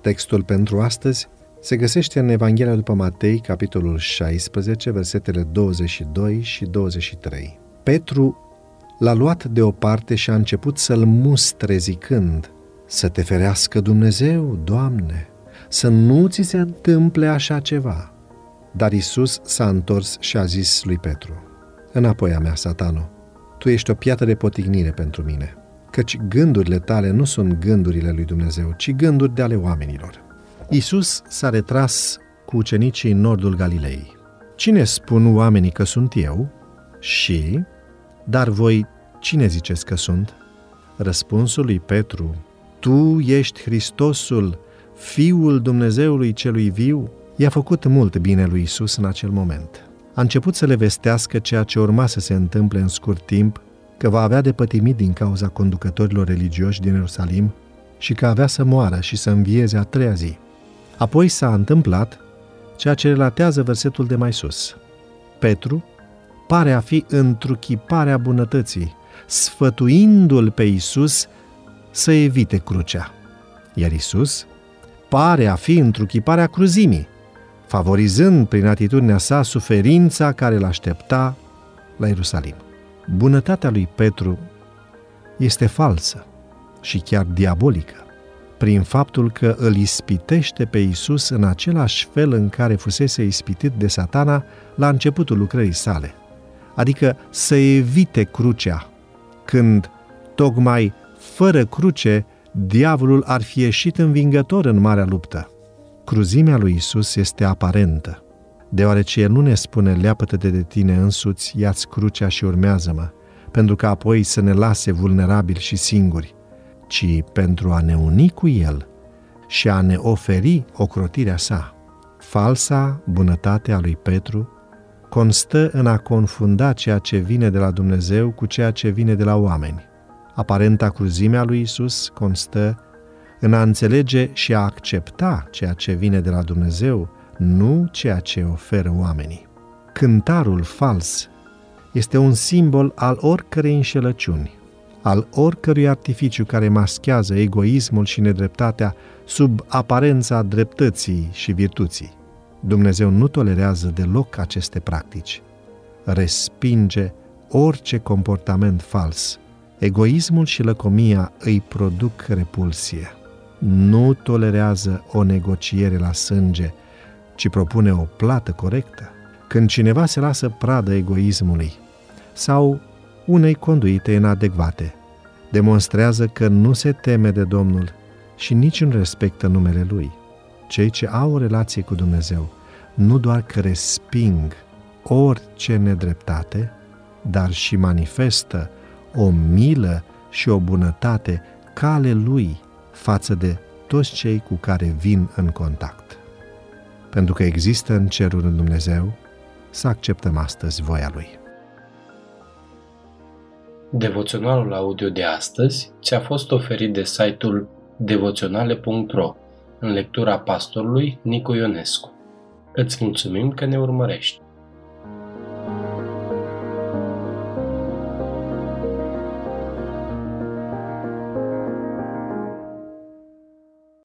Textul pentru astăzi se găsește în Evanghelia după Matei, capitolul 16, versetele 22 și 23. Petru l-a luat deoparte și a început să-l mustre zicând, Să te ferească Dumnezeu, Doamne, să nu ți se întâmple așa ceva. Dar Isus s-a întors și a zis lui Petru, Înapoi a mea, satano, tu ești o piatră de potignire pentru mine, căci gândurile tale nu sunt gândurile lui Dumnezeu, ci gânduri de ale oamenilor. Isus s-a retras cu ucenicii în nordul Galilei. Cine spun oamenii că sunt eu? Și, dar voi cine ziceți că sunt? Răspunsul lui Petru, Tu ești Hristosul, Fiul Dumnezeului celui viu, i-a făcut mult bine lui Isus în acel moment. A început să le vestească ceea ce urma să se întâmple în scurt timp, că va avea de pătimit din cauza conducătorilor religioși din Ierusalim și că avea să moară și să învieze a treia zi. Apoi s-a întâmplat ceea ce relatează versetul de mai sus. Petru pare a fi întruchiparea bunătății, sfătuindu-l pe Isus să evite crucea. Iar Isus pare a fi întruchiparea cruzimii, favorizând prin atitudinea sa suferința care îl aștepta la Ierusalim. Bunătatea lui Petru este falsă și chiar diabolică, prin faptul că îl ispitește pe Isus în același fel în care fusese ispitit de satana la începutul lucrării sale, adică să evite crucea, când tocmai fără cruce diavolul ar fi ieșit învingător în marea luptă. Cruzimea lui Isus este aparentă, deoarece El nu ne spune leapătă-te de tine însuți, ia-ți crucea și urmează-mă, pentru că apoi să ne lase vulnerabili și singuri, ci pentru a ne uni cu El și a ne oferi ocrotirea sa. Falsa bunătate a lui Petru constă în a confunda ceea ce vine de la Dumnezeu cu ceea ce vine de la oameni. Aparenta cruzimea lui Isus constă în a înțelege și a accepta ceea ce vine de la Dumnezeu, nu ceea ce oferă oamenii. Cântarul fals este un simbol al oricărei înșelăciuni, al oricărui artificiu care maschează egoismul și nedreptatea sub aparența dreptății și virtuții. Dumnezeu nu tolerează deloc aceste practici. Respinge orice comportament fals. Egoismul și lăcomia îi produc repulsie nu tolerează o negociere la sânge, ci propune o plată corectă. Când cineva se lasă pradă egoismului sau unei conduite inadecvate, demonstrează că nu se teme de Domnul și nici nu respectă numele Lui. Cei ce au o relație cu Dumnezeu nu doar că resping orice nedreptate, dar și manifestă o milă și o bunătate cale Lui față de toți cei cu care vin în contact. Pentru că există în cerul în Dumnezeu, să acceptăm astăzi voia Lui. Devoționalul audio de astăzi ți-a fost oferit de site-ul devoționale.ro în lectura pastorului Nicu Ionescu. Îți mulțumim că ne urmărești!